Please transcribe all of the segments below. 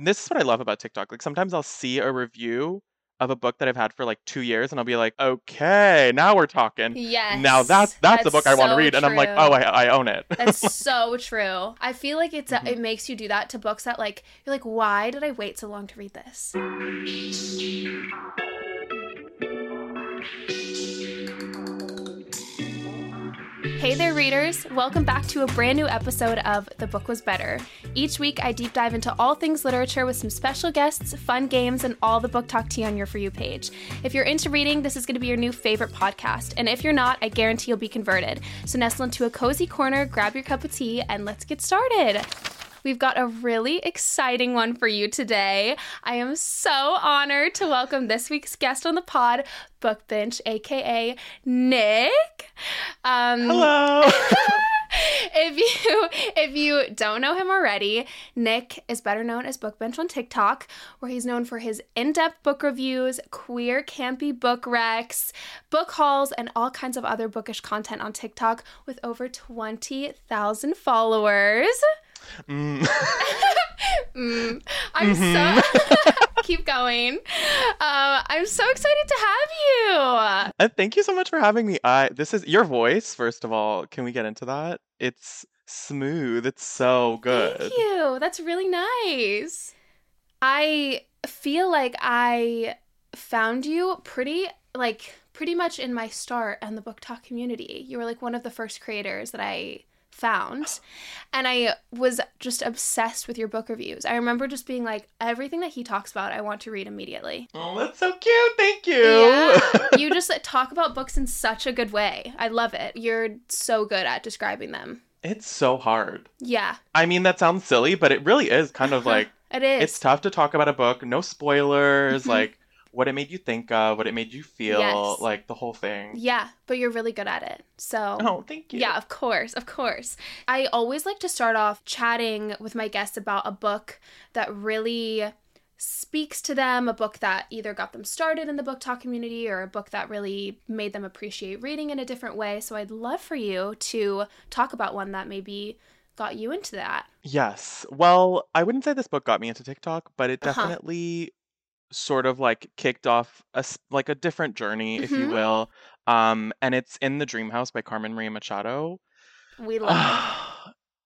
this is what I love about TikTok. Like sometimes I'll see a review of a book that I've had for like two years, and I'll be like, okay, now we're talking. Yes. Now that's that's, the book I want to read, and I'm like, oh, I, I own it. That's so true. I feel like it's Mhm. it makes you do that to books that like you're like, why did I wait so long to read this? Hey there, readers! Welcome back to a brand new episode of The Book Was Better. Each week, I deep dive into all things literature with some special guests, fun games, and all the BookTok tea on your For You page. If you're into reading, this is going to be your new favorite podcast. And if you're not, I guarantee you'll be converted. So nestle into a cozy corner, grab your cup of tea, and let's get started. We've got a really exciting one for you today. I am so honored to welcome this week's guest on the pod, Book Binch, aka Nic. Um, Hello. if you if you don't know him already, Nic is better known as Bookbinch on TikTok, where he's known for his in-depth book reviews, queer campy book recs, book hauls, and all kinds of other bookish content on TikTok with over 20,000 followers. Mm. Mm, I'm Mhm. so keep going. Uh, I'm so excited to have you. Uh, thank you so much for having me. I this is your voice. First of all, can we get into that? It's smooth. It's so good. Thank you. That's really nice. I feel like I found you pretty like pretty much in my start on the BookTok community. You were like one of the first creators that I found and I was just obsessed with your book reviews. I remember just being like everything that he talks about I want to read immediately. Oh, that's so cute. Thank you. Yeah. you just talk about books in such a good way. I love it. You're so good at describing them. it's so hard. Yeah. I mean, that sounds silly, but it really is kind of like It is. it's tough to talk about a book. No spoilers. Mhm. Like what it made you think of, what it made you feel, Yes. like the whole thing. Yeah, but you're really good at it. So Oh, thank you. Yeah, of course, of course. I always like to start off chatting with my guests about a book that really speaks to them, a book that either got them started in the BookTok community or a book that really made them appreciate reading in a different way. So I'd love for you to talk about one that maybe got you into that. Yes. Well, I wouldn't say this book got me into TikTok, but it Uh-huh. Sort of like kicked off a like a different journey, if you Mhm. will. Um, and it's in the Dream House by Carmen Maria Machado. We love it.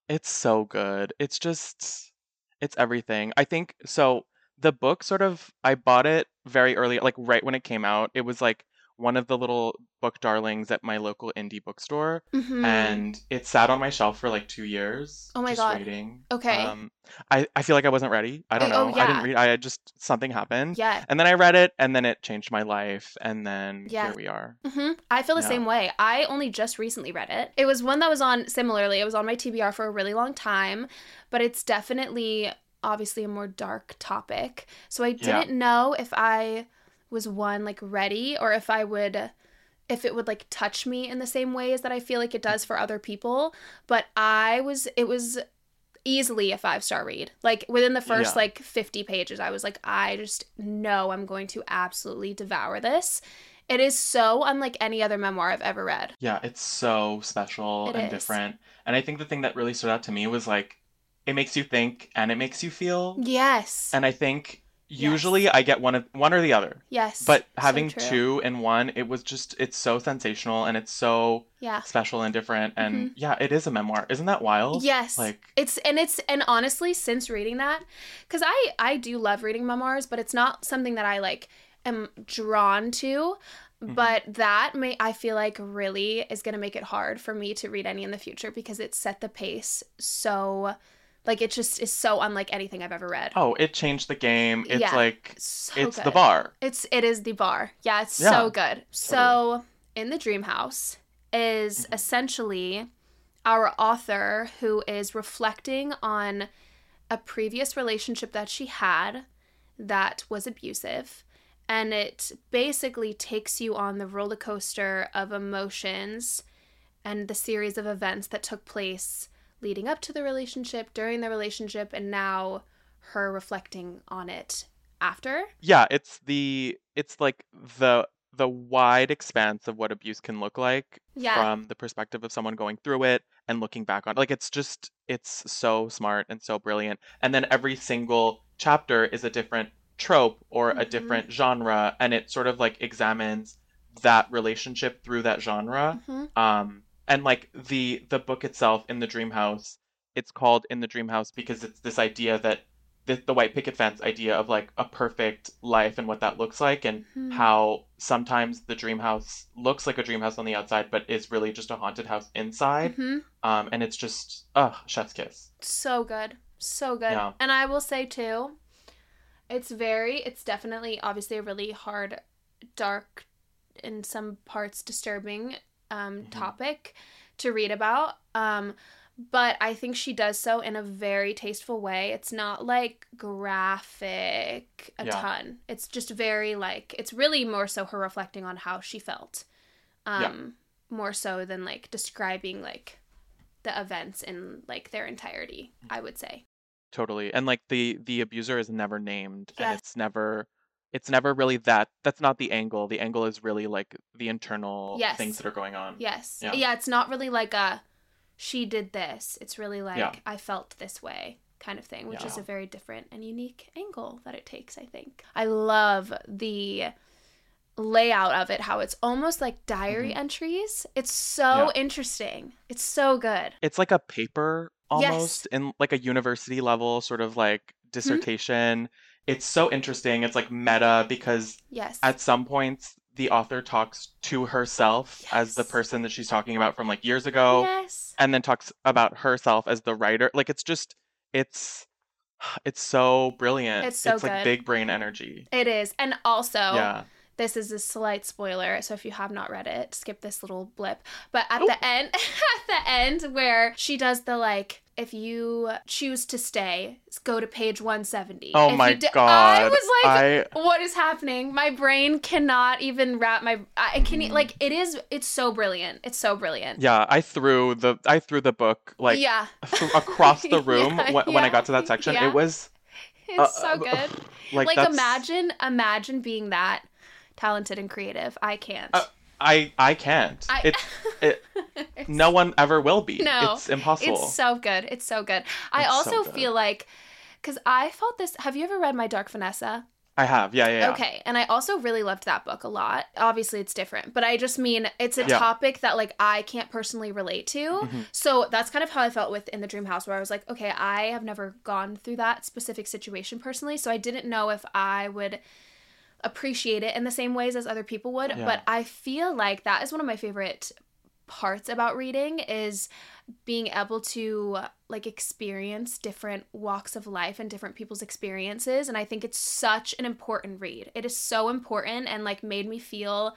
it's so good. It's just it's everything. I think so the book sort of I bought it very early like right when it came out. It was like one of the little book darlings at my local indie bookstore Mhm. and it sat on my shelf for like 2 years Oh my just God. waiting. Okay. Um I I feel like I wasn't ready. I don't Oh, know. oh, I didn't read I had just something happened. yeah. And then I read it and then it changed my life and then Yeah. here we are. hmm I feel the Yeah. same way. I only just recently read it. It was one that was on similarly. It was on my TBR for a really long time, but it's definitely obviously a more dark topic. So I didn't know if I was one like ready or if I would if it would like touch me in the same ways that I feel like it does for other people, but I was it was easily a five star read. Like within the first Yeah. like 50 pages, I was like, I just know I'm going to absolutely devour this. It is so unlike any other memoir I've ever read. Yeah, it's so special It and is. different. And I think the thing that really stood out to me was like it makes you think and it makes you feel. Yes. And I think usually I get one of one or the other. yes. But having true. two in one, it was just it's so sensational and it's so Yeah. special and different and yeah, it is a memoir. Isn't that wild? Mm-hmm. Yes. Like it's and it's and honestly since reading that cuz I I do love reading memoirs, but it's not something that I like am drawn to. Mhm. But that may I feel like really is going to make it hard for me to read any in the future because it set the pace so like it just is so unlike anything I've ever read. oh, it changed the game. It's Yeah. like so it's the bar. It's it is the bar. Yeah, it's Yeah, so good. So in the dream house is Mhm. essentially our author who is reflecting on a previous relationship that she had that was abusive and it basically takes you on the roller coaster of emotions and the series of events that took place leading up to the relationship, during the relationship, and now her reflecting on it after. Yeah, it's the it's like the the wide expanse of what abuse can look like Yeah. from the perspective of someone going through it and looking back on like it's just it's so smart and so brilliant and then every single chapter is a different trope or a Mhm. different genre and it sort of like examines that relationship through that genre Mhm. um and like the the book itself in the dream house it's called in the dream house because it's this idea that the, the white picket fence idea of like a perfect life and what that looks like and Mhm. how sometimes the dream house looks like a dream house on the outside but is really just a haunted house inside Mhm. um and it's just ugh chef's kiss So good. So good. Yeah. And I will say too, it's very it's definitely obviously a really hard, dark, in some parts disturbing um Mhm. topic to read about. Um but I think she does so in a very tasteful way. It's not like graphic a Yeah. ton. It's just very like it's really more so her reflecting on how she felt. Um Yeah. more so than like describing like the events in like their entirety, I would say. totally and like the the abuser is never named and Yes. it's never it's never really that that's not the angle the angle is really like the internal Yes. things that are going on Yes. Yeah. Yeah. it's not really like a she did this. It's really like Yeah. I felt this way kind of thing, which is a very different and unique angle that it takes, I think. I love the layout of it, how it's almost like diary Mhm. entries. It's so Yeah. interesting. It's so good. it's like a paper Yes. almost in like a university level sort of like dissertation it's so interesting it's like meta because Yes. at some points the author talks to herself as the person that she's talking about from like years ago yes. and then talks about herself as the writer like it's just it's it's so brilliant It's so it's like good. big brain energy It is. And also, yeah this is a slight spoiler so if you have not read it skip this little blip. But at Oh. the end at the end where she does the like if you choose to stay go to page 170 oh If my d- god. i was like I- what is happening? My brain cannot even wrap my i can Mhm. like it is it's so brilliant. It's so brilliant. Yeah i threw the i threw the book like yeah. th- across the room Yeah, when, when i got to that section. Yeah. it was it's uh, so good. like, like, imagine imagine being that talented and creative i can't Uh, i i can't I, it, it It's- no one ever will be No, it's impossible It's so good. It's so good. I It's so also good. feel like because I felt this. Have you ever read My Dark Vanessa? i have yeah yeah, yeah. Okay, and I also really loved that book a lot. Obviously, it's different, but I just mean it's a Yeah. topic that like I can't personally relate to. Mhm. So that's kind of how I felt with In the Dream House, where I was like, okay, I have never gone through that specific situation personally, so I didn't know if I would appreciate it in the same ways as other people would. Yeah. But I feel like that is one of my favorite parts about reading is being able to like experience different walks of life and different people's experiences and i think it's such an important read it is so important and like made me feel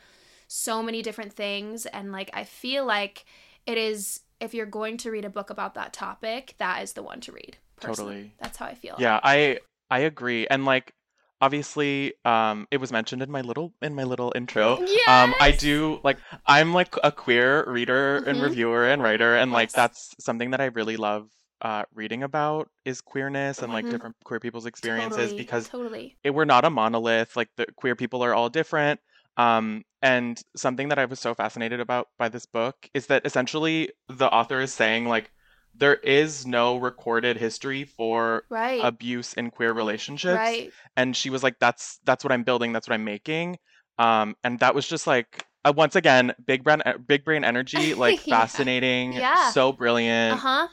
so many different things and like i feel like it is if you're going to read a book about that topic that is the one to read personally. Totally. that's how i feel yeah i i agree and like obviously um it was mentioned in my little in my little intro. Um i do like i'm like a queer reader and Mhm. reviewer and writer and like that's something that i really love uh reading about is queerness and like Mhm. different queer people's experiences totally, because totally. it, we're not a monolith like the queer people are all different. Um and something that i was so fascinated about by this book is that essentially the author is saying like there is no recorded history for right abuse in queer relationships right and she was like that's that's what i'm building that's what i'm making um and that was just like uh, once again big brain big brain energy like Yeah. fascinating Yeah. so brilliant Uh-huh.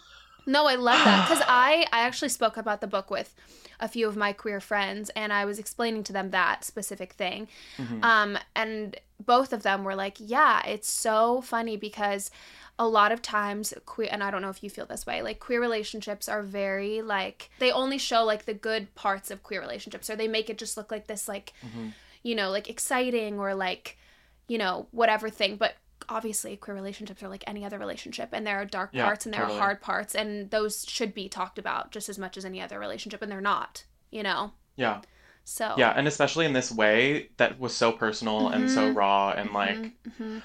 No, I love that cuz I I actually spoke about the book with a few of my queer friends and I was explaining to them that specific thing. Mhm. Um and both of them were like, "Yeah, it's so funny because a lot of times queer and I don't know if you feel this way, like queer relationships are very like they only show like the good parts of queer relationships or they make it just look like this like Mhm. you know, like exciting or like, you know, whatever thing. But obviously, queer relationships are like any other relationship, and there are dark Yeah, parts and there totally. are hard parts, and those should be talked about just as much as any other relationship, and they're not, you know? yeah So, yeah and especially in this way that was so personal and so Mhm. raw and like hmm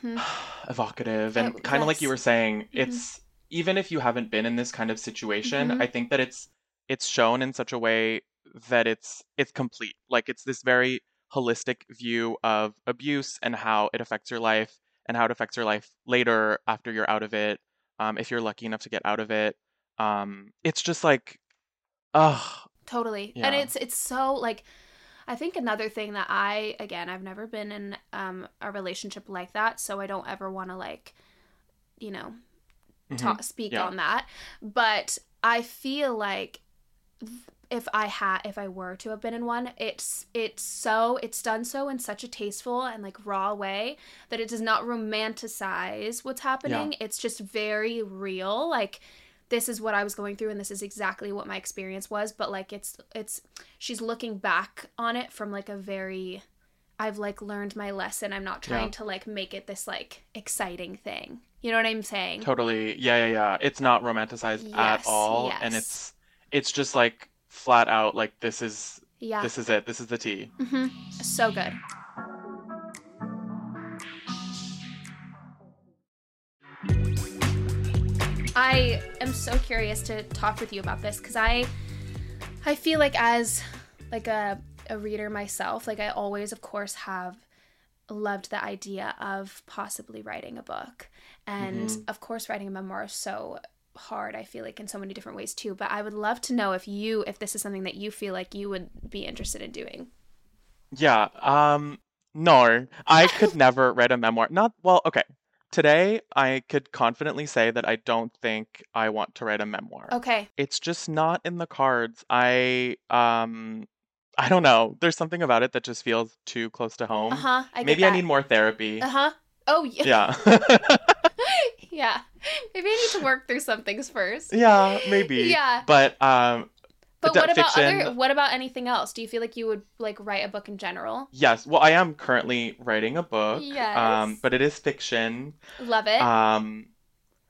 hmm evocative and kind of like you were saying Mhm. it's even if you haven't been in this kind of situation i think that it's it's shown in such a way that it's it's complete like it's this very holistic view of abuse and how it affects your life and how it affects your life later after you're out of it, um, if you're lucky enough to get out of it. Um, it's just like, oh, Totally. Yeah. And it's it's so like I think another thing that I again I've never been in um a relationship like that, so I don't ever want to like you know ta- speak Mm-hmm. Yeah. on that. But I feel like if I had if I were to have been in one, it's it's so it's done so in such a tasteful and like raw way that it does not romanticize what's happening. It's just very real. Like this is what I was going through and this is exactly what my experience was, but like it's it's she's looking back on it from like a very I've like learned my lesson. I'm not trying Yeah. to like make it this like exciting thing. You know what I'm saying? Totally. Yeah, yeah, yeah. It's not romanticized at Yes, all. And it's it's just like flat out like this is Yeah. this is it. This is the tea. hmm So good. I am so curious to talk with you about this because I, I feel like as like a a reader myself, like I always, of course, have loved the idea of possibly writing a book, and Mhm. of course, writing a memoir is so hard. I feel like in so many different ways too. But I would love to know if you, if this is something that you feel like you would be interested in doing. Yeah. Um no. I could never write a memoir. Not well, okay. Today I could confidently say that I don't think I want to write a memoir. Okay. It's just not in the cards. I um I don't know. There's something about it that just feels too close to home. Uh huh. I Maybe I need more therapy. Uh huh. Oh yeah. Yeah. yeah. Maybe I need to work through some things first. yeah, maybe. Yeah. But um But what about fiction- other? What about anything else? Do you feel like you would like write a book in general? yes, well I am currently writing a book. Yes. Um but it is fiction. Love it. Um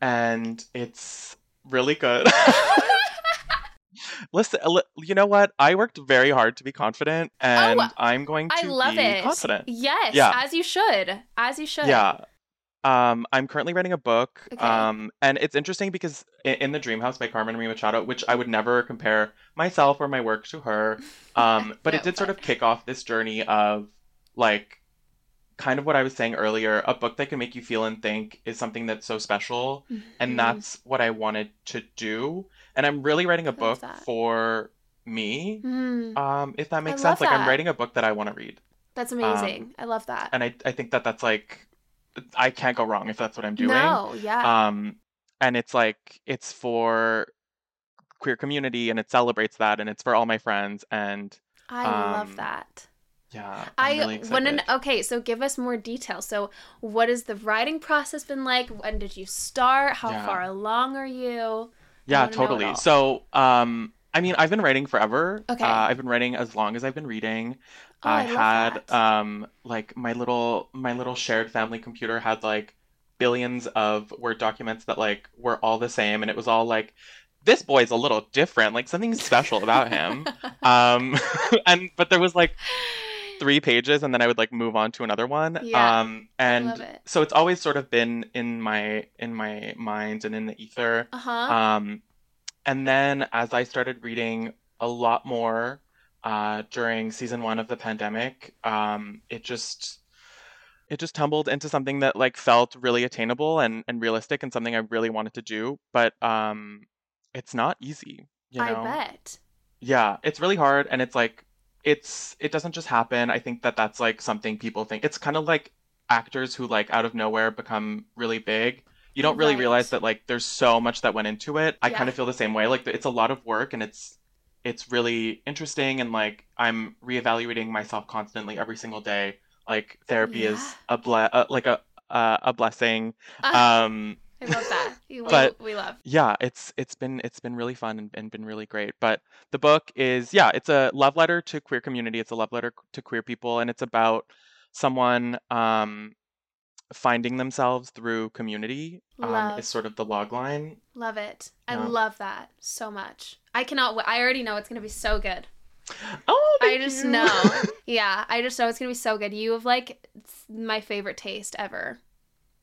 and it's really good. Listen, you know what? I worked very hard to be confident and I'm going to Oh, I love be it. confident. Yes. Yeah. As you should. As you should. Yeah. Um, I'm currently writing a book. Okay. Um, and it's interesting because in, in The Dream House by Carmen Maria Machado, which I would never compare myself or my work to her, um, but No, it did sort of kick off this journey of like kind of what I was saying earlier, a book that can make you feel and think is something that's so special. Mhm. And that's what I wanted to do. And I'm really writing a book that. for me. Mm, Um, if that makes sense. Like I'm writing a book that I want to read. that's amazing. I love that. um, And I, I think that that's like I can't go wrong if that's what I'm doing. No. Yeah. Um, and it's like it's for queer community and it celebrates that and it's for all my friends and I love um, that. yeah, I I'm really want excited. to. Okay, so give us more details. So, what has the writing process been like? When did you start? How Yeah. far along are you? Yeah, wanna know it totally. So, um, I mean, I've been writing forever. Okay. Uh, I've been writing as long as I've been reading. Oh, I love had um like my little my little shared family computer had like billions of Word documents that like were all the same and it was all like this boy's a little different, like something special about him. um and but there was like three pages and then I would like move on to another one. Yeah, um and it. so it's always sort of been in my in my mind and in the ether. Uh huh. Um, and then as I started reading a lot more uh, during season one of the pandemic, um, it just it just tumbled into something that like felt really attainable and, and realistic and something I really wanted to do. But um, it's not easy, you know. I bet. Yeah, it's really hard, and it's like it's it doesn't just happen. I think that that's like something people think. It's kind of like actors who like out of nowhere become really big. You don't really Right. realize that like there's so much that went into it. I Yeah. kind of feel the same way. Like it's a lot of work, and it's it's really interesting, and like I'm reevaluating myself constantly every single day. Like therapy Yeah. is a ble- uh, like a uh, a blessing. Ah, Um, I love that. We, but- we love. yeah it's it's been it's been really fun and, and been really great but the book is yeah it's a love letter to queer community it's a love letter to queer people and it's about someone um finding themselves through community um, is sort of the log line Love it. I love that so much. I cannot. I already know it's gonna be so good. oh I just you. know. yeah, I just know it's gonna be so good. You have like my favorite taste ever.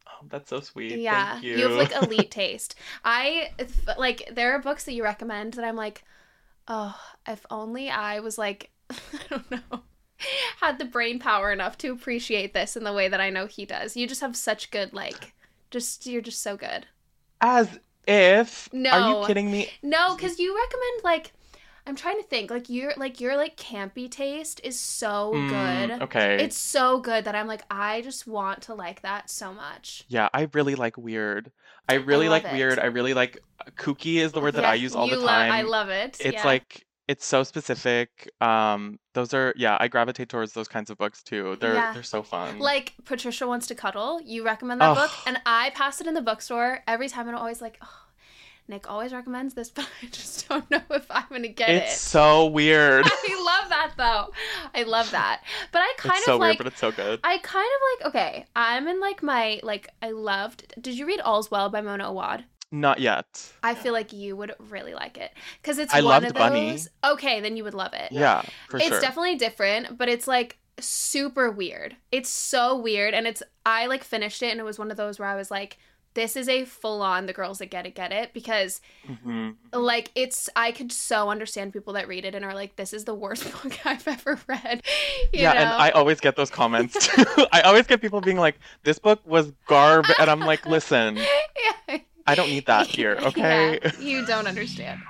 oh, that's so sweet Yeah, thank you have like elite taste. I like there are books that you recommend that I'm like, oh, if only I was like, I don't know had the brain power enough to appreciate this in the way that I know he does. You just have such good like just you're just so good. As if. no Are you kidding me? No, cuz you recommend like I'm trying to think like your like your like campy taste is so Mm, good. Okay. It's so good that I'm like I just want to like that so much. Yeah, I really like weird. I really love like it. weird. I really like kooky is the word that Yeah, I use all the lo- time. I love it. it's yeah. like it's so specific. Um those are yeah, I gravitate towards those kinds of books too. They're Yeah. they're so fun. Like Patricia wants to cuddle. You recommend that Ugh. book, and I pass it in the bookstore every time, and I'm always like, oh, Nic always recommends this, but I just don't know if I'm gonna get it's it. It's so weird. I love that though. I love that, but I kind it's of so like. weird, but it's so good. I kind of like okay. I'm in like my like I loved. Did you read All's Well by Mona Awad? Not yet. I feel like you would really like it because it's I one loved of Bunny. those. Okay, then you would love it. Yeah, for it's sure. definitely different, but it's like super weird. It's so weird, and it's I like finished it, and it was one of those where I was like, "This is a full on the girls that get it get it," because Mhm. like it's I could so understand people that read it and are like, "This is the worst book I've ever read." You yeah, know? and I always get those comments too. I always get people being like, "This book was garb," and I'm like, "Listen, yeah. I don't need that here, okay?" Yeah, you don't understand.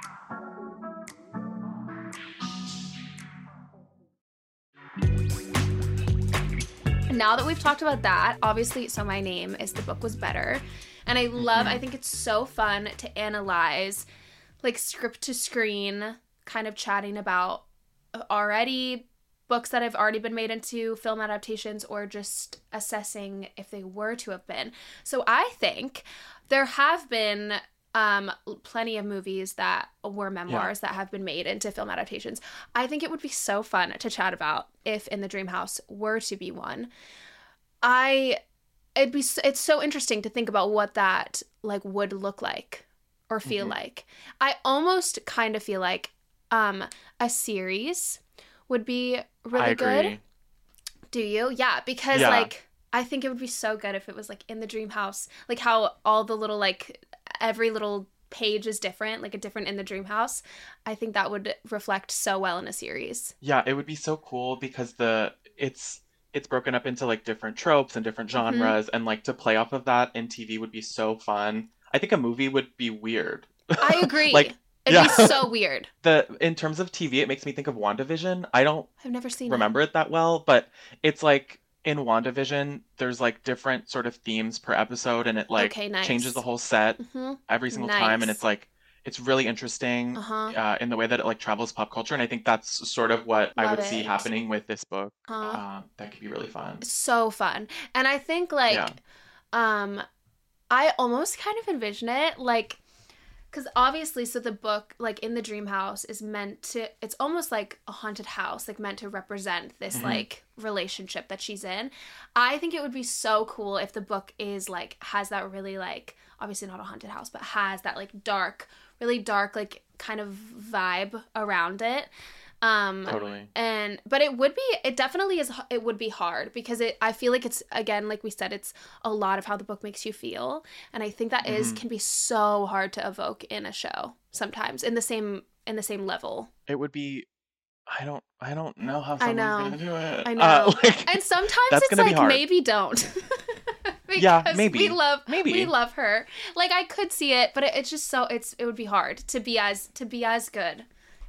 Now that we've talked about that, obviously, so my name is the book was better. And I love, mm-hmm. I think it's so fun to analyze like script to screen, kind of chatting about uh, already books that have already been made into film adaptations or just assessing if they were to have been. So I think there have been um plenty of movies that were memoirs that have been made into film adaptations. I think it would be so fun to chat about if In the Dream House were to be one. I it'd be it's so interesting to think about what that like would look like or feel Mhm. like. I almost kind of feel like um a series would be really I agree. good. Do you? Yeah, because Yeah. like I think it would be so good if it was like in the dream house, like how all the little like every little page is different, like a different in the dream house. I think that would reflect so well in a series. Yeah, it would be so cool because the it's it's broken up into like different tropes and different Mhm. genres and like to play off of that in TV would be so fun. I think a movie would be weird. I agree. Like, It'd yeah. be so weird. The in terms of TV, it makes me think of WandaVision. I don't I've never seen remember it that well, but it's like in WandaVision, there's like different sort of themes per episode and it like Okay, nice. changes the whole set it. hmm every single time and it's like it's really interesting Uh-huh. uh, in the way that it like travels pop culture and I think that's sort of what I Love would see happening with this book. Uh, Uh, that could be really fun. so fun. And I think like Yeah. um I almost kind of envision it like cuz obviously so the book like in the dream house is meant to it's almost like a haunted house like meant to represent this Mhm. like relationship that she's in. I think it would be so cool if the book is like has that really like obviously not a haunted house but has that like dark really dark like kind of vibe around it. Um Totally. and but it would be it definitely is it would be hard because it i feel like it's again like we said it's a lot of how the book makes you feel and i think that is Mhm. can be so hard to evoke in a show sometimes in the same in the same level It would be I don't I don't know how I know. gonna do it. I Uh, know. like, and sometimes it's like maybe don't Yeah, Because maybe. we love Maybe. we love her like i could see it but it, it's just so it's it would be hard to be as to be as good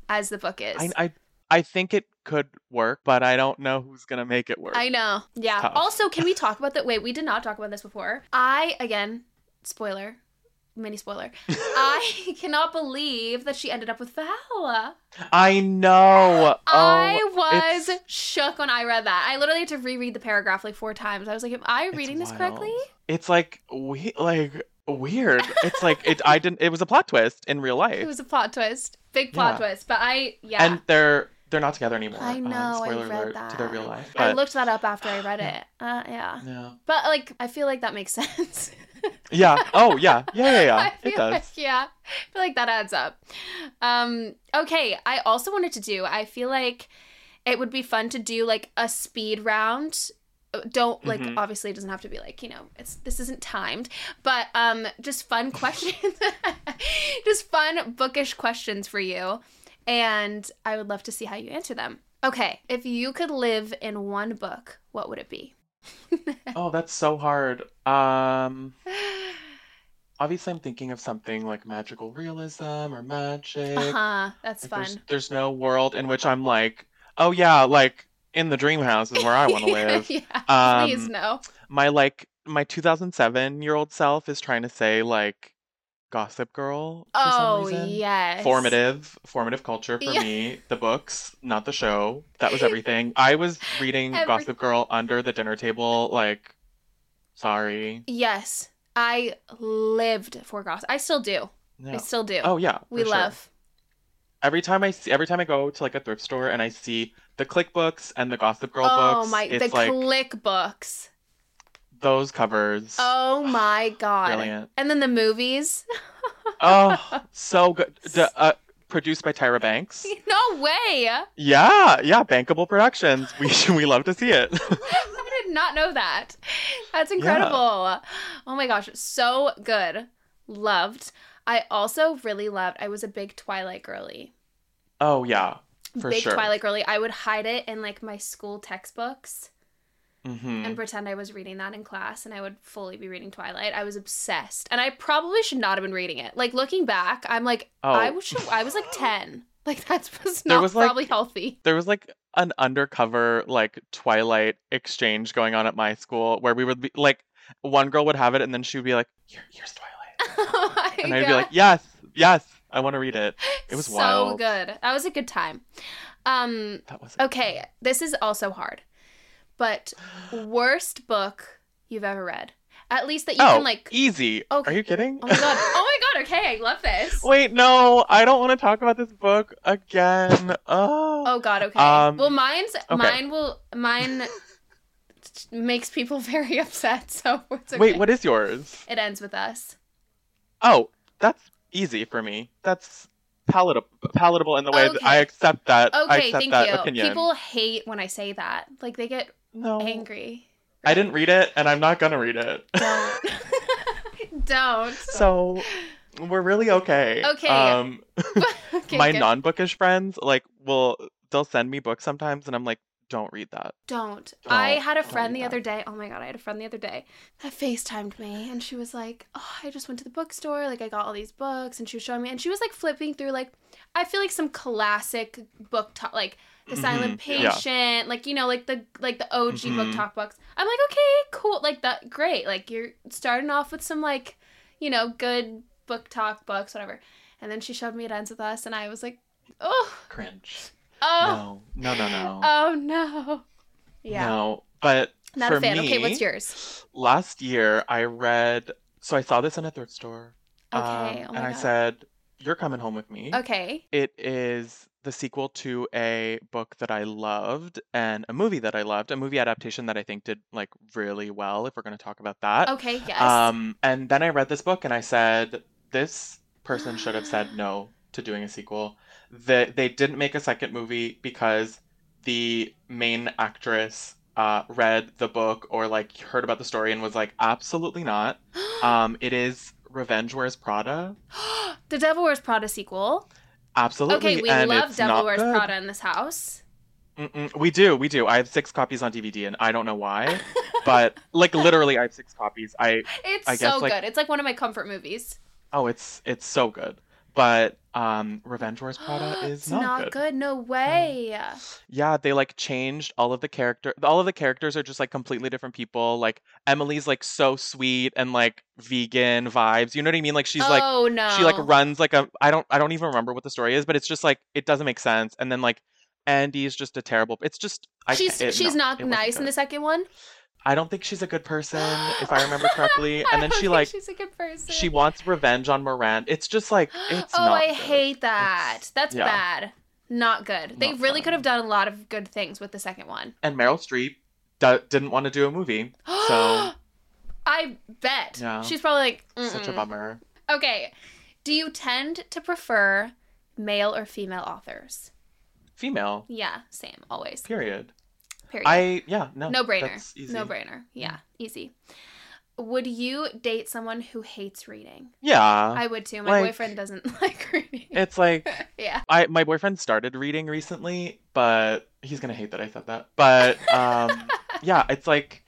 as the book is I, I I think it could work, but I don't know who's gonna make it work. I know. Yeah. tough. Also, can we talk about that? Wait, we did not talk about this before. I, again, spoiler, mini spoiler. I cannot believe that she ended up with Val. I know. I Oh, was it's- shook when I read that. I literally had to reread the paragraph like four times. I was like, am I It's reading this wild. correctly? It's like we like weird. It's like it. I didn't. It was a plot twist in real life, It was a plot twist. Big plot Yeah. twist. But I, yeah. and they're they're not together anymore. I Um, know, I spoiler read alert to their real that. life. I looked that up after I read it. Uh, yeah. yeah, But like, I feel like that makes sense. yeah. Oh yeah, yeah, yeah, I yeah. It does. like- yeah, I feel like that adds up. Um, okay, I also wanted to do. I feel like it would be fun to do like a speed round. Don't like Mhm. obviously it doesn't have to be like you know it's this isn't timed, but um, just fun questions, just fun bookish questions for you, and I would love to see how you answer them. Okay, if you could live in one book, what would it be? Oh, that's so hard. Um, obviously I'm thinking of something like magical realism or magic. Uh-huh, that's Like fun. there's there's no world in which I'm like, oh yeah, like in the dream house is where I want to live. yeah, Um, please no. My like my 2007 year old self is trying to say like Gossip Girl for some Oh, yes. Formative, formative culture for Yeah. me. The books, not the show. That was everything. I was reading Every- Gossip Girl under the dinner table. Like, sorry. Yes. I lived for gossip. I still do. I still do. Oh yeah, we sure. love. Every time I see, every time I go to like a thrift store and I see the Clique books and the Gossip Girl oh books, my it's the like Clique books. Those covers. Oh my god. Brilliant. And then the movies. Oh, so good. D- uh, produced by Tyra Banks. no way. Yeah, yeah, Bankable Productions. We we love to see it. I did not know that. That's incredible. Oh my gosh, so good. Loved. I also really loved. I was a big Twilight girly. oh yeah, for big sure. Twilight girly. I would hide it in like my school textbooks hmm and pretend I was reading that in class and I would fully be reading Twilight. I was obsessed. And I probably should not have been reading it. Like looking back, I'm like Oh. I was I was like 10. Like that was not was, like- probably healthy. There was like an undercover like Twilight exchange going on at my school where we would be like, one girl would have it and then she would be like, Here, here's Twilight, oh and I'd be like, Yes, yes, I want to read it. It was wild. so wild. good. That was a good time. Um That was okay, this is also hard. But worst book you've ever read. At least that you oh, can like easy. Okay. Are you kidding? Oh my god. Oh my god. Okay, I love this. Wait, no, I don't want to talk about this book again. Oh. Oh god, okay. Um, well, mine's okay. mine will mine makes people very upset, so it's okay. Wait, what is yours? It ends with us. Oh, that's easy for me. That's palatable, palatable in the way that I accept that. I Okay, accept thank that you. opinion. People hate when I say that. Like they get no, angry. I didn't read it, and I'm not gonna read it. Don't. Don't. so we're really okay. Okay. Um, okay, my good. non-bookish friends like will they'll send me books sometimes, and I'm like, don't read that. Don't. I Don't- had a friend the that. other day. Oh my god, I had a friend the other day that FaceTimed me and she was like, Oh, I just went to the bookstore, like I got all these books and she was showing me and she was like flipping through like I feel like some classic BookTok like The Silent Mhm, yeah. Patient, like you know, like the like the OG book Mhm. talk books. I'm like, okay, cool, like that great. Like you're starting off with some like, you know, good BookTok books, whatever. And then she showed me it ends with us and I was like, Oh, Cringe. oh, No, no, no, no. oh no. Yeah. No, but Not for a fan. Me, okay, what's yours? Last year, I read. So I saw this in a thrift store. Okay, um, oh my and I said, "You're coming home with me." Okay. It is the sequel to a book that I loved and a movie that I loved, a movie adaptation that I think did like really well. If we're going to talk about that. Okay, yes. Um, and then I read this book and I said, this person should have said no to doing a sequel. That they didn't make a second movie because the main actress uh, read the book or like heard about the story and was like, absolutely not. Um, it is Revenge Wears Prada. the Devil Wears Prada sequel. Absolutely. Okay, we and love Devil Wears good. Prada in this house. Mm-mm, we do, we do. I have six copies on DVD, and I don't know why, but like literally, I have six copies. I It's I guess, so like- good. It's like one of my comfort movies. oh, it's it's so good. But um, Revenge Wears Prada is it's not, good. No way. Yeah, they like changed all of the character. All of the characters are just like completely different people. Like Emily's like so sweet and like vegan vibes. You know what I mean? Like she's like oh no. she like runs like a I don't I don't even remember what the story is, but it's just like it doesn't make sense. And then like Andy's just a terrible. It's just I She's it- she's no, not nice in the second one. I don't think she's a good person, if I remember correctly. And then she like she's a good person. she wants revenge on Miranda. It's just like it's oh, I good. hate that. It's- That's yeah. bad. Not good. They Not really fun. could have done a lot of good things with the second one. And Meryl Streep d- didn't want to do a movie, so I bet. Yeah. She's probably like, such a bummer. Okay. Do you tend to prefer male or female authors? Female, Yeah, same, always. period. Period. I yeah no no brainer. That's easy. No brainer. Yeah, easy. Would you date someone who hates reading? Yeah, I would too. My like- boyfriend doesn't like reading. it's like yeah. I my boyfriend started reading recently, but He's gonna hate that I said that. But um yeah, it's like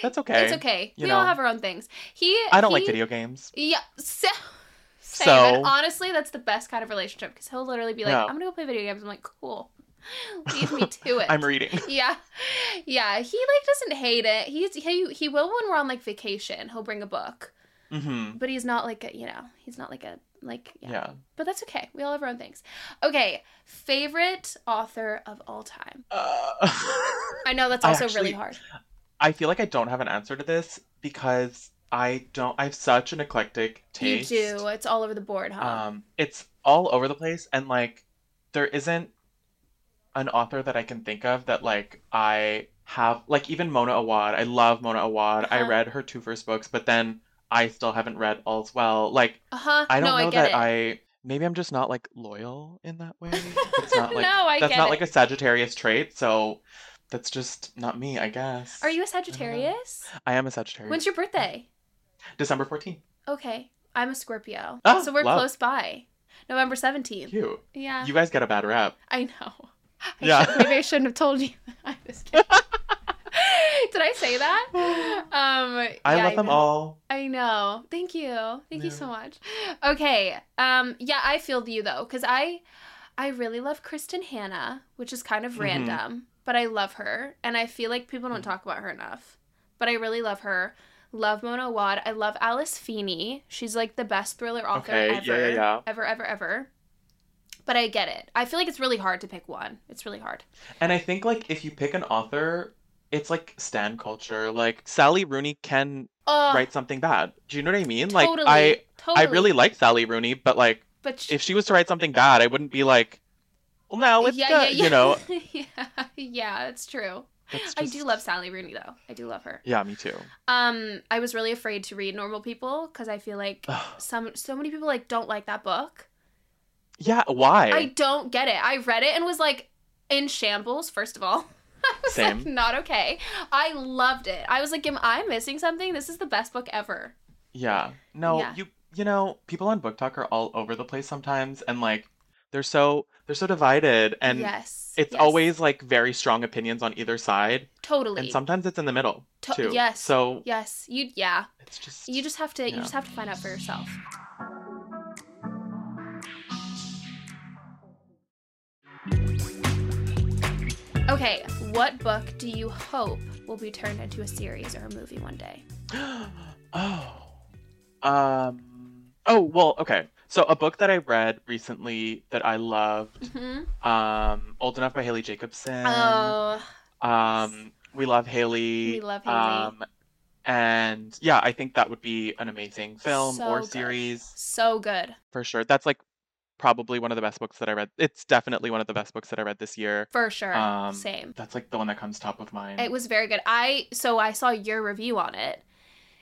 that's okay. It's okay. you we all have our own things. He. I don't like video games. Yeah. So. So- honestly, that's the best kind of relationship because he'll literally be like. "I'm gonna go play video games." I'm like, "Cool, leave me to it." I'm reading. yeah, yeah. He like doesn't hate it. He's he he will when we're on like vacation. He'll bring a book, hmm but he's not like a you know he's not like a like yeah. Yeah. But that's okay. We all have our own things. Okay, favorite author of all time. Uh, I know that's also actually- really hard. I feel like I don't have an answer to this because I don't. I have such an eclectic taste. You do. It's all over the board, huh? Um, it's all over the place, and like there isn't an author that I can think of that like I have like even Mona Awad. I love Mona Awad. I Uh-huh. read her two first books, but then I still haven't read All's Well. Like uh huh. I don't no, know I that it. I maybe I'm just not like loyal in that way. It's not like no, I that's not it. like a Sagittarius trait, so that's just not me, I guess. Are you a Sagittarius? I am a Sagittarius. When's your birthday? December 14th. Okay, I'm a Scorpio. Oh, so we're love. close by. November 17th. Cute. Yeah. You guys get a bad rap. I know. I Yeah. should- maybe I shouldn't have told you. I'm just kidding. Did I say that? Um, I yeah, love them all. I know. Thank you. Thank you so much. Okay. Um, yeah, I feel you though, because I, I really love Kristin Hannah, which is kind of Mhm. random, but I love her, and I feel like people don't Mhm. talk about her enough. But I really love her. Love Mona Awad. I love Alice Feeney. She's like the best thriller author Okay, yeah, ever. yeah, yeah. Ever, ever, ever. But I get it. I feel like it's really hard to pick one. It's really hard. And I think like if you pick an author, it's like stan culture. Like Sally Rooney can Oh, write something bad. Do you know what I mean? Like I totally. I really like Sally Rooney, but like But sh- if she was to write something bad, I wouldn't be like, well, now it's yeah, good. yeah, yeah. You know, yeah, yeah, it's true. It's I do love Sally Rooney though. I do love her. Yeah, me too. Um, I was really afraid to read Normal People because I feel like some so many people like don't like that book. Yeah, why? I don't get it. I read it and was like in shambles. First of all, I was like Same. not okay. I loved it. I was like, am I missing something? This is the best book ever. Yeah. No, Yeah. you you know, people on BookTok are all over the place sometimes and like they're so they're so divided and yes, it's yes. always like very strong opinions on either side totally. and sometimes it's in the middle To- too. yes. So yes, you yeah. it's just You just have to you just have to find out for yourself. Okay, what book do you hope will be turned into a series or a movie one day? oh. Um Oh, well, okay. So a book that I read recently that I loved, hmm um, Old Enough by Haley Jakobson. Oh, Um, we love Haley. We love Haley. Um, and yeah, I think that would be an amazing film So or good. series so good. for sure. That's like probably one of the best books that I read. It's definitely one of the best books that I read this year. For sure. Um, Same. That's like the one that comes top of mind. It was very good. I so I saw your review on it.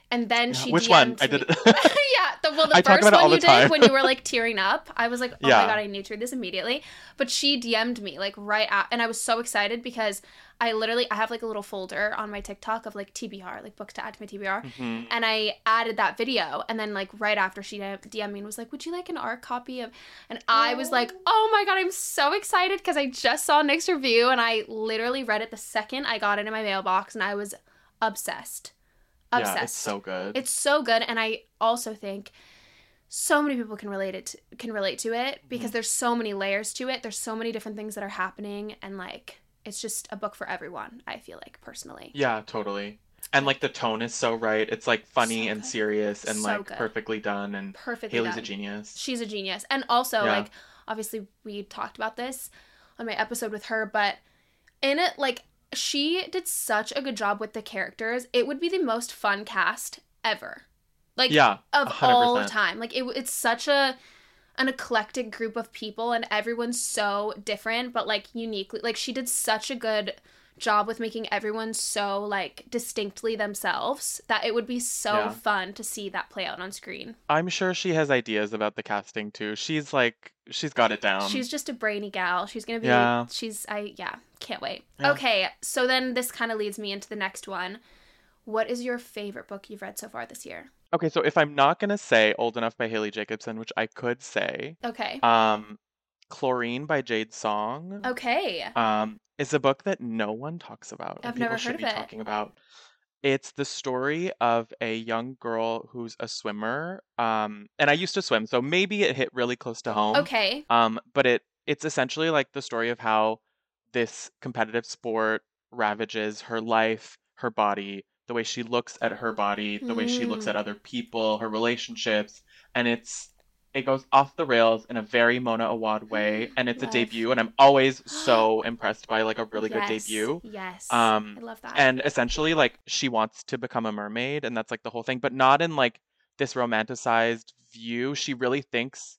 And then Yeah, she Which one? DM'd I did it. yeah, the well, the I first about it all one you did when you were like tearing up, I was like, oh Yeah. my god, I need to read this immediately. But she DM'd me like right at, and I was so excited because I literally I have like a little folder on my TikTok of like TBR, like books to add to my TBR. Mhm. And I added that video, and then like right after she DM'd me and was like, "Would you like an ARC copy of?" And I was like, "Oh my god, I'm so excited because I just saw Nic's review, and I literally read it the second I got it in my mailbox, and I was obsessed, obsessed. Yeah, it's so good. It's so good, and I also think so many people can relate it to, can relate to it because Mhm. there's so many layers to it. There's so many different things that are happening, and like it's just a book for everyone. I feel like personally. Yeah, totally. And like the tone is so right. It's like funny So and serious and So like good. perfectly done. And Perfectly Haley's done. a genius. She's a genius. And also, Yeah. like, obviously, we talked about this on my episode with her, but in it, like, she did such a good job with the characters. It would be the most fun cast ever. Like, yeah, of 100%. all time. Like, it, it's such a an eclectic group of people and everyone's so different but like uniquely like she did such a good job with making everyone so like distinctly themselves that it would be so Yeah. fun to see that play out on screen I'm sure she has ideas about the casting too. She's like, she's got it down. she's just a brainy gal. She's gonna be. Yeah. She's. I. Yeah. Can't wait. Yeah. Okay. So then this kind of leads me into the next one. What is your favorite book you've read so far this year? Okay, so if I'm not gonna say Old Enough by Haley Jakobson, which I could say, Okay. um, Chlorine by Jade Song. Okay. Um, is a book that no one talks about. I've never heard be of it. talking about. It's the story of a young girl who's a swimmer. Um, and I used to swim, so maybe it hit really close to home. Okay. Um, but it it's essentially like the story of how this competitive sport ravages her life, her body, the way she looks at her body, the way she looks Mm. at other people, her relationships, and it's it goes off the rails in a very Mona Awad way, and it's a debut, and I'm always so impressed by like a really good Yes, debut. Yes. Um, I love that. And essentially, like she wants to become a mermaid, and that's like the whole thing, but not in like this romanticized view. She really thinks,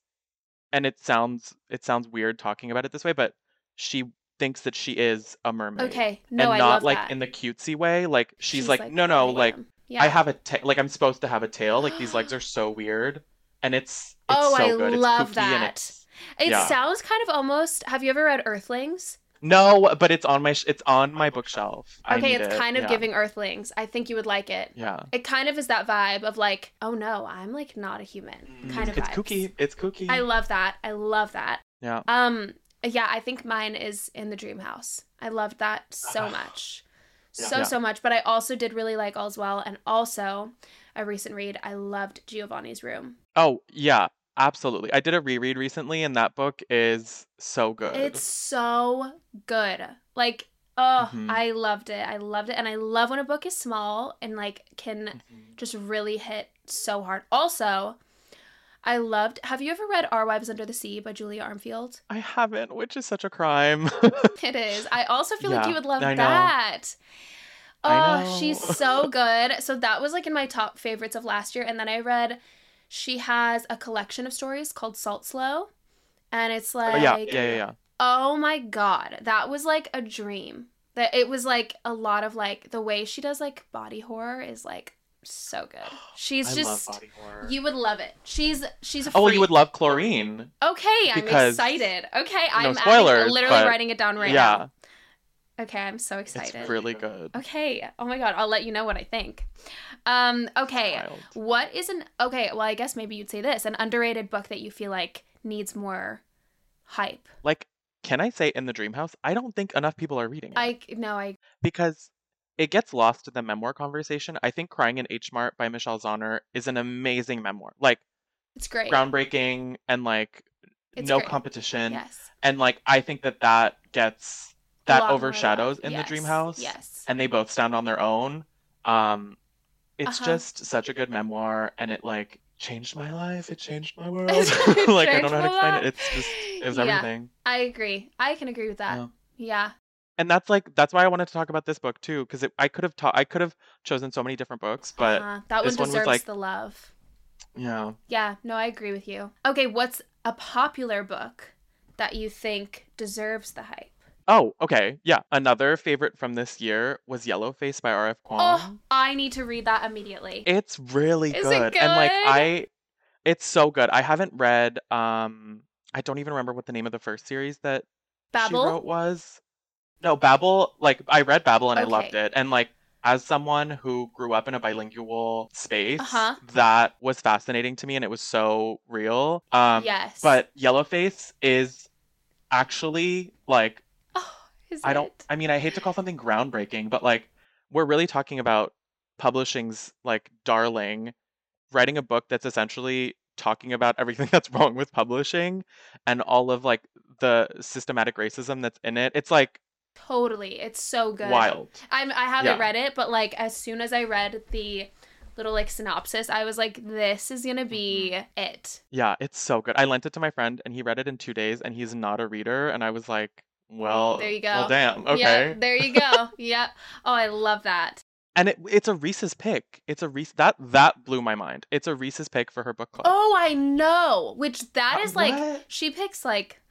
and it sounds it sounds weird talking about it this way, but she thinks that she is a mermaid, okay. No, and I not like that. in the cutesy way. Like she's, She's like, no, no, I like yeah. I have a ta- like I'm supposed to have a tail. Like these legs are so weird, and it's it's Oh, so I good. love that. It yeah. sounds kind of almost. Have you ever read Earthlings? no, but it's on my sh- it's on my bookshelf. Okay, it's it, kind of yeah. giving Earthlings. I think you would like it. Yeah, It kind of is that vibe of like, oh no, I'm like not a human. Kind of it's vibes. kooky. It's kooky. I love that. I love that. yeah. Um, yeah, I think mine is in the Dream House. I loved that so much, so Yeah. so much. But I also did really like All's Well, and also a recent read. I loved Giovanni's Room. Oh yeah, absolutely. I did a reread recently, and that book is so good. It's so good. Like, oh, Mhm. I loved it. I loved it, and I love when a book is small and like can Mhm. just really hit so hard. Also, I loved. Have you ever read Our Wives Under the Sea by Julia Armfield? I haven't, which is such a crime. It is. I also feel like you would love I know. that. Oh, I she's so good. So that was like in my top favorites of last year. And then I read she has a collection of stories called Salt Slow. And it's Oh, like yeah, yeah, yeah, yeah. Oh my god, that was like a dream. That it was like a lot of like the way she does like body horror is like so good. She's I just love body horror. you would love it. She's she's a oh, you would love Chlorine. Okay, I'm excited. Okay, I'm adding- literally writing it down right yeah, now. Okay, I'm so excited. it's really good. Okay. Oh my god, I'll let you know what I think. Um, okay. Wild. What is an okay, well I guess maybe you'd say this, an underrated book that you feel like needs more hype. Like, can I say in the Dream House? I don't think enough people are reading it I no, I because it gets lost in the memoir conversation. I think Crying in H Mart by Michelle Zauner is an amazing memoir. Like it's great. groundbreaking and like It's no great. competition. Yes. And like I think that that gets that overshadows in the Dream House. Yes. And they both stand on their own. Um it's Uh-huh. just such a good memoir and it like changed my life. It changed my world. Like I don't know how to explain life. it. It's just it was Yeah. everything. I agree. I can agree with that. Yeah. Yeah. And that's like that's why I wanted to talk about this book too because I could have taught I could have chosen so many different books, but Uh, that one this one was like- the love. yeah. Yeah, no, I agree with you. Okay, what's a popular book that you think deserves the hype? Oh, okay. Yeah. Another favorite from this year was Yellow Face by R.F. Kuang. Oh, I need to read that immediately. It's really Is it good. And like? I it's so good. I haven't read um I don't even remember what the name of the first series that she wrote was. No, Babel, like I read Babel and I loved it. And like as someone who grew up in a bilingual space, Uh-huh. that was fascinating to me and it was so real. Um yes. but Yellowface is actually like is I don't it? I mean I hate to call something groundbreaking, but like we're really talking about publishing's like darling writing a book that's essentially talking about everything that's wrong with publishing and all of like the systematic racism that's in it. It's like Totally. It's so good. wild. I'm I haven't Yeah. read it, but like as soon as I read the little like synopsis, I was like, this is gonna be Mm-hmm. it. Yeah, it's so good. I lent it to my friend and he read it in 2 days and he's not a reader and I was like, well, There you go. Well, go. damn. Okay. Yeah, there you go. yep. Oh, I love that. And it, it's a Reese's pick. It's a Reese that that blew my mind. It's a Reese's pick for her book club. Oh, I know. Which that Uh, is like what? she picks like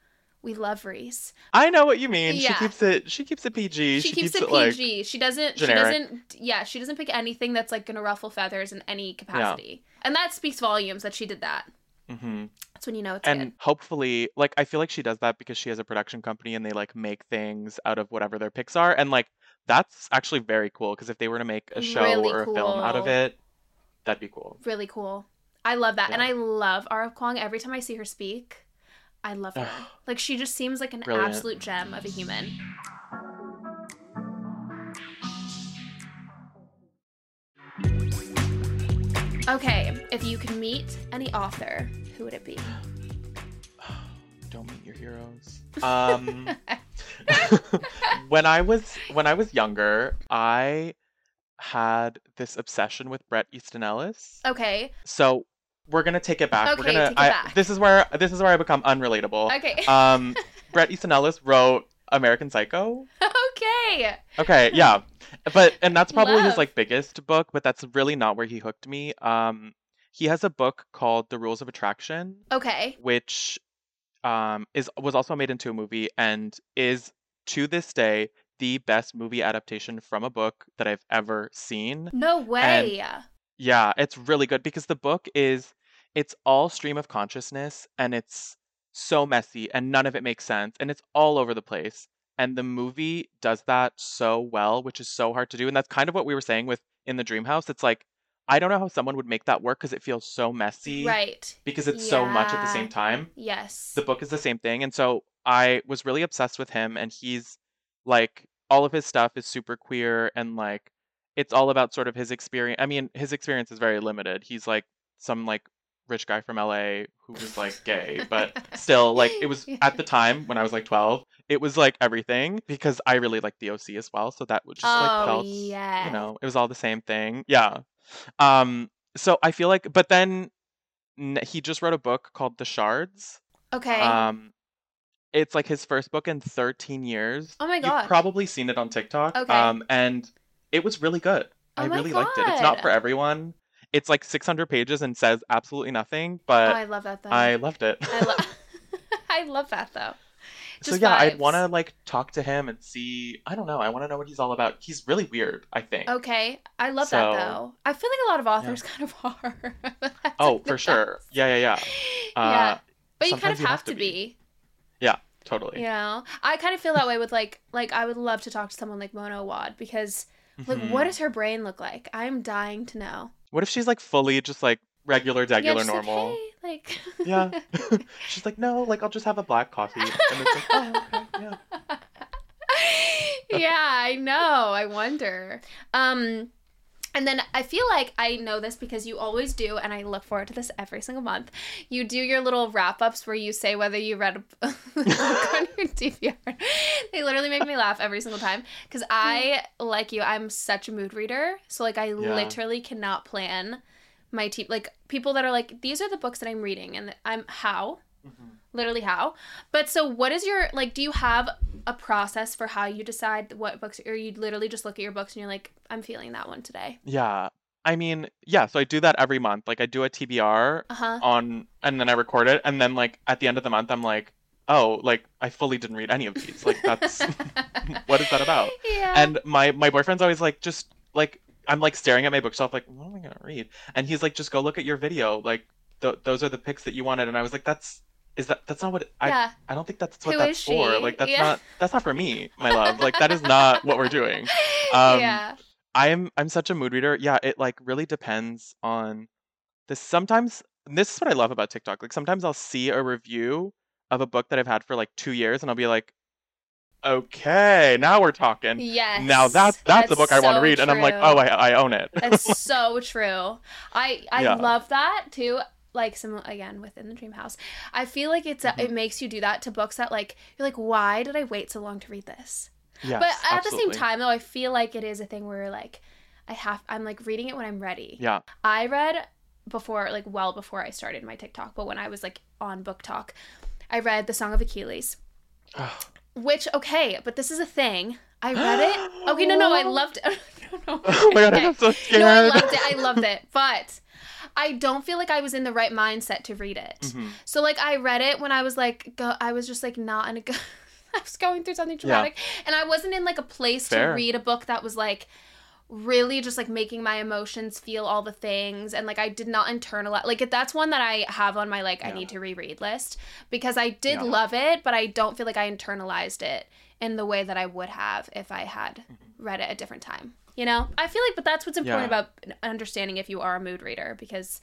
we love Reese. I know what you mean. Yeah. She keeps it. She keeps it PG. She, keeps, it like PG. she doesn't. generic. She doesn't. Yeah, she doesn't pick anything that's like gonna ruffle feathers in any capacity. And that speaks volumes that she did that. Hmm That's when you know it's And good. hopefully, like I feel like she does that because she has a production company and they like make things out of whatever their picks are, and like that's actually very cool. Because if they were to make a show Really or a film out of it, that'd be cool. Really cool. I love that, and I love R.F. Kuang. Every time I see her speak, I love her. like she just seems like an Brilliant. absolute gem of a human. Okay, if you could meet any author, who would it be? Don't meet your heroes. Um, when I was when I was younger, I had this obsession with Bret Easton Ellis. Okay. So we're gonna take it back. we're Okay, gonna. take it I, back. This is where this is where I become unrelatable. Okay. Um, Bret Easton Ellis wrote American Psycho. okay. Okay, yeah, but and that's probably Love. his like biggest book, but that's really not where he hooked me. Um, he has a book called The Rules of Attraction, Okay. which um is was also made into a movie and is to this day the best movie adaptation from a book that I've ever seen. No way. Yeah, it's really good because the book is it's all stream of consciousness and it's so messy and none of it makes sense and it's all over the place. And the movie does that so well, which is so hard to do. And that's kind of what we were saying with in the Dream House. It's like I don't know how someone would make that work because it feels so messy right. because it's so much at the same time. Yes. The book is the same thing. And so I was really obsessed with him and he's like all of his stuff is super queer and like it's all about sort of his experience. I mean, his experience is very limited. He's like some like rich guy from LA who was like gay, but still like it was at the time when I was like 12, it was like everything because I really liked the OC as well, so that would just like oh felt yeah. you know, it was all the same thing. Yeah. Um so I feel like but then he just wrote a book called The Shards. Okay. Um it's like his first book in 13 years. Oh my god. You've probably seen it on TikTok. Okay. Um and it was really good. Oh I really liked it. It's not for everyone. It's like 600 pages and says absolutely nothing, oh, but I love that though. I loved it. I love. I love that though. so yeah, vibes. I'd want to like talk to him and see. I don't know. I want to know what he's all about. He's really weird. I think. Okay, I love So- that though. I feel like a lot of authors kind of are. Oh, for sure. best. Yeah, yeah, yeah. Uh, yeah, but you kind of you have, have to to be. Yeah, totally. You know, I kind of feel that way with like like I would love to talk to someone like Mona Awad because like Mhm. what does her brain look like? I'm dying to know. What if she's like fully just like regular, regular, just normal? Like, hey, like Yeah. she's like, no, like I'll just have a black coffee. And it's like, oh, okay, yeah. yeah, I know. I wonder. Um and then I feel like I know this because you always do, and I look forward to this every single month. You do your little wrap ups where you say whether you read a book on your TBR. They literally make me laugh every single time because I, like you, I'm such a mood reader. So, like, I Yeah. literally cannot plan my team. Like, people that are like, these are the books that I'm reading, and I'm how? Mhm. Literally how but so what is your like do you have a process for how you decide what books or you literally just look at your books and you're like i'm feeling that one today Yeah. I mean, yeah, so I do that every month. Like I do a TBR uh-huh on and then I record it and then like at the end of the month I'm like, "Oh, like I fully didn't read any of these." Like that's what is that about? yeah And my my boyfriend's always like just like I'm like staring at my bookshelf like, "What am I going to read?" And he's like, "Just go look at your video. Like th- those are the picks that you wanted." And I was like, "That's is that that's not what I yeah I don't think that's what Who that's for. Like that's Yeah. not that's not for me, my love. Like that is not what we're doing." Um, yeah I'm I'm such a mood reader. Yeah, it like really depends on this. Sometimes this is what I love about TikTok. Like sometimes I'll see a review of a book that I've had for like two years, and I'll be like, "Okay, now we're talking." yes Now that's that's, the book I want to so read, and I'm like, "Oh, I I own it." that's so true i i Yeah. love that too like some again within the dream house. I feel like it's a, Mm-hmm. it makes you do that to books that like you're like why did i wait so long to read this? Yes, but at the same time though i feel like it is a thing where like i have i'm like reading it when i'm ready. Yeah, i read before like well before i started my tiktok but when i was like on BookTok i read the song of achilles. Which okay but this is a thing. I read it. Okay no no i loved it. No, no, oh my god, okay. I'm so scared. no i loved it. I loved it. But i don't feel like i was in the right mindset to read it Mhm. so like I read it when I was like go I was just like not in a good I was going through something traumatic and I wasn't in like a place Fair. to read a book that was like really just like making my emotions feel all the things and like I did not internalize like that's one that I have on my like I need to reread list because I did Yeah. love it but I don't feel like I internalized it in the way that I would have if I had read it a different time. You know? I feel like but that's what's important Yeah. about understanding if you are a mood reader because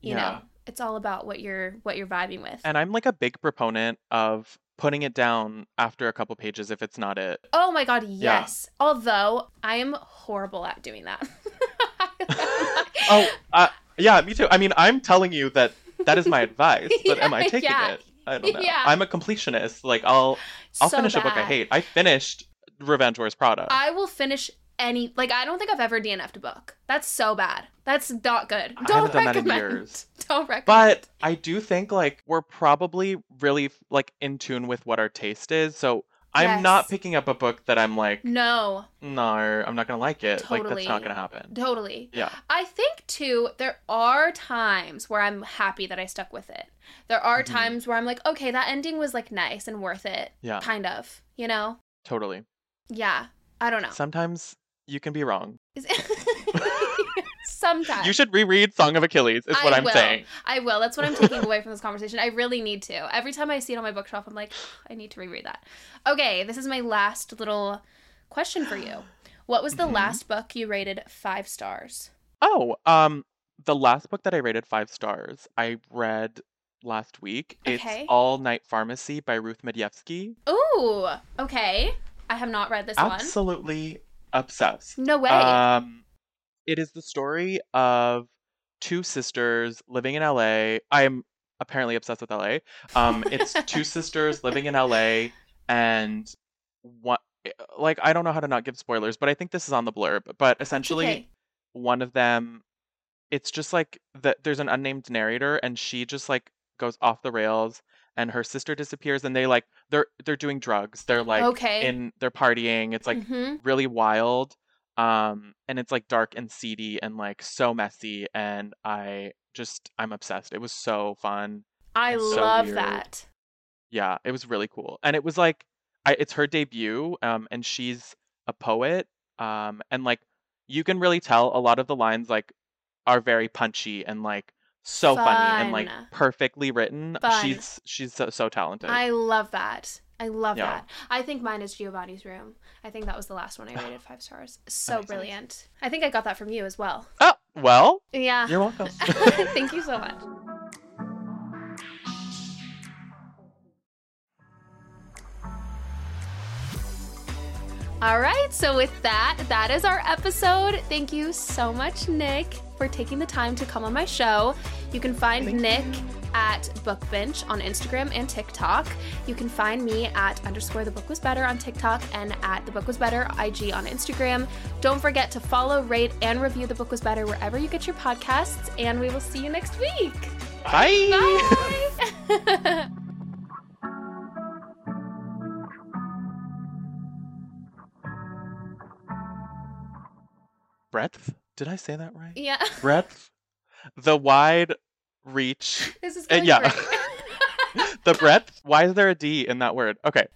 you Yeah. know It's all about what you're what you're vibing with. And I'm like a big proponent of putting it down after a couple pages if it's not it. oh my god, yes. Although I am horrible at doing that. Oh, uh, yeah, me too. I mean, I'm telling you that that is my advice, but am I taking yeah. it? I don't know. Yeah. I'm a completionist. Like I'll I'll So finish a book I hate. I finished Revenge Wears Prada. I will finish any like I don't think I've ever DNF'd a book. That's so bad. That's not good. I Don't haven't done that in recommend. years. Don't recommend. But I do think like we're probably really like in tune with what our taste is. So I'm not picking up a book that I'm like, no, no, I'm not gonna like it. Totally. Like that's not gonna happen. totally. Yeah. I think too, there are times where I'm happy that I stuck with it. There are Mhm. times where I'm like, okay, that ending was like nice and worth it. Yeah. Kind of, you know? Totally. Yeah. I don't know. Sometimes you can be wrong. Is- Sometimes. You should reread Song of Achilles, is what I I'm will. saying. I will. That's what I'm taking away from this conversation. I really need to. Every time I see it on my bookshelf, I'm like, I need to reread that. Okay, this is my last little question for you. What was the Mhm. last book you rated five stars? Oh, um, the last book that I rated five stars, I read last week. Okay. It's All Night Pharmacy by Ruth Madievsky. Ooh, okay. I have not read this one. Absolutely obsessed. No way. Um, it is the story of two sisters living in LA. I am apparently obsessed with LA. Um, it's two sisters living in LA, and one like I don't know how to not give spoilers, but I think this is on the blurb. But essentially, okay. one of them, it's just like that. There's an unnamed narrator, and she just like goes off the rails, and her sister disappears, and they like they're they're doing drugs. They're like okay. in they're partying. It's like Mhm. really wild um and it's like dark and seedy and like so messy and i just i'm obsessed it was so fun I so love that. yeah it was really cool and it was like I, it's her debut um and she's a poet um and like you can really tell a lot of the lines like are very punchy and like so funny and like perfectly written Fun. she's she's so, so talented I love that. I love Yeah. that. I think mine is Giovanni's Room. I think that was the last one I rated five stars. So brilliant. I think I got that from you as well. oh well Yeah. you're welcome Thank you so much. All right, so with that, that is our episode. Thank you so much, Nic, for taking the time to come on my show. You can find Thank Nic at Bookbinch on Instagram and TikTok. You can find me at underscore the book was better on TikTok and at the book was better IG on Instagram. Don't forget to follow, rate, and review the book was better wherever you get your podcasts, and we will see you next week. bye. Bye. breadth did i say that right yeah, breadth, the wide reach, this is Uh, going yeah. the breadth. Why is there a D in that word? Okay.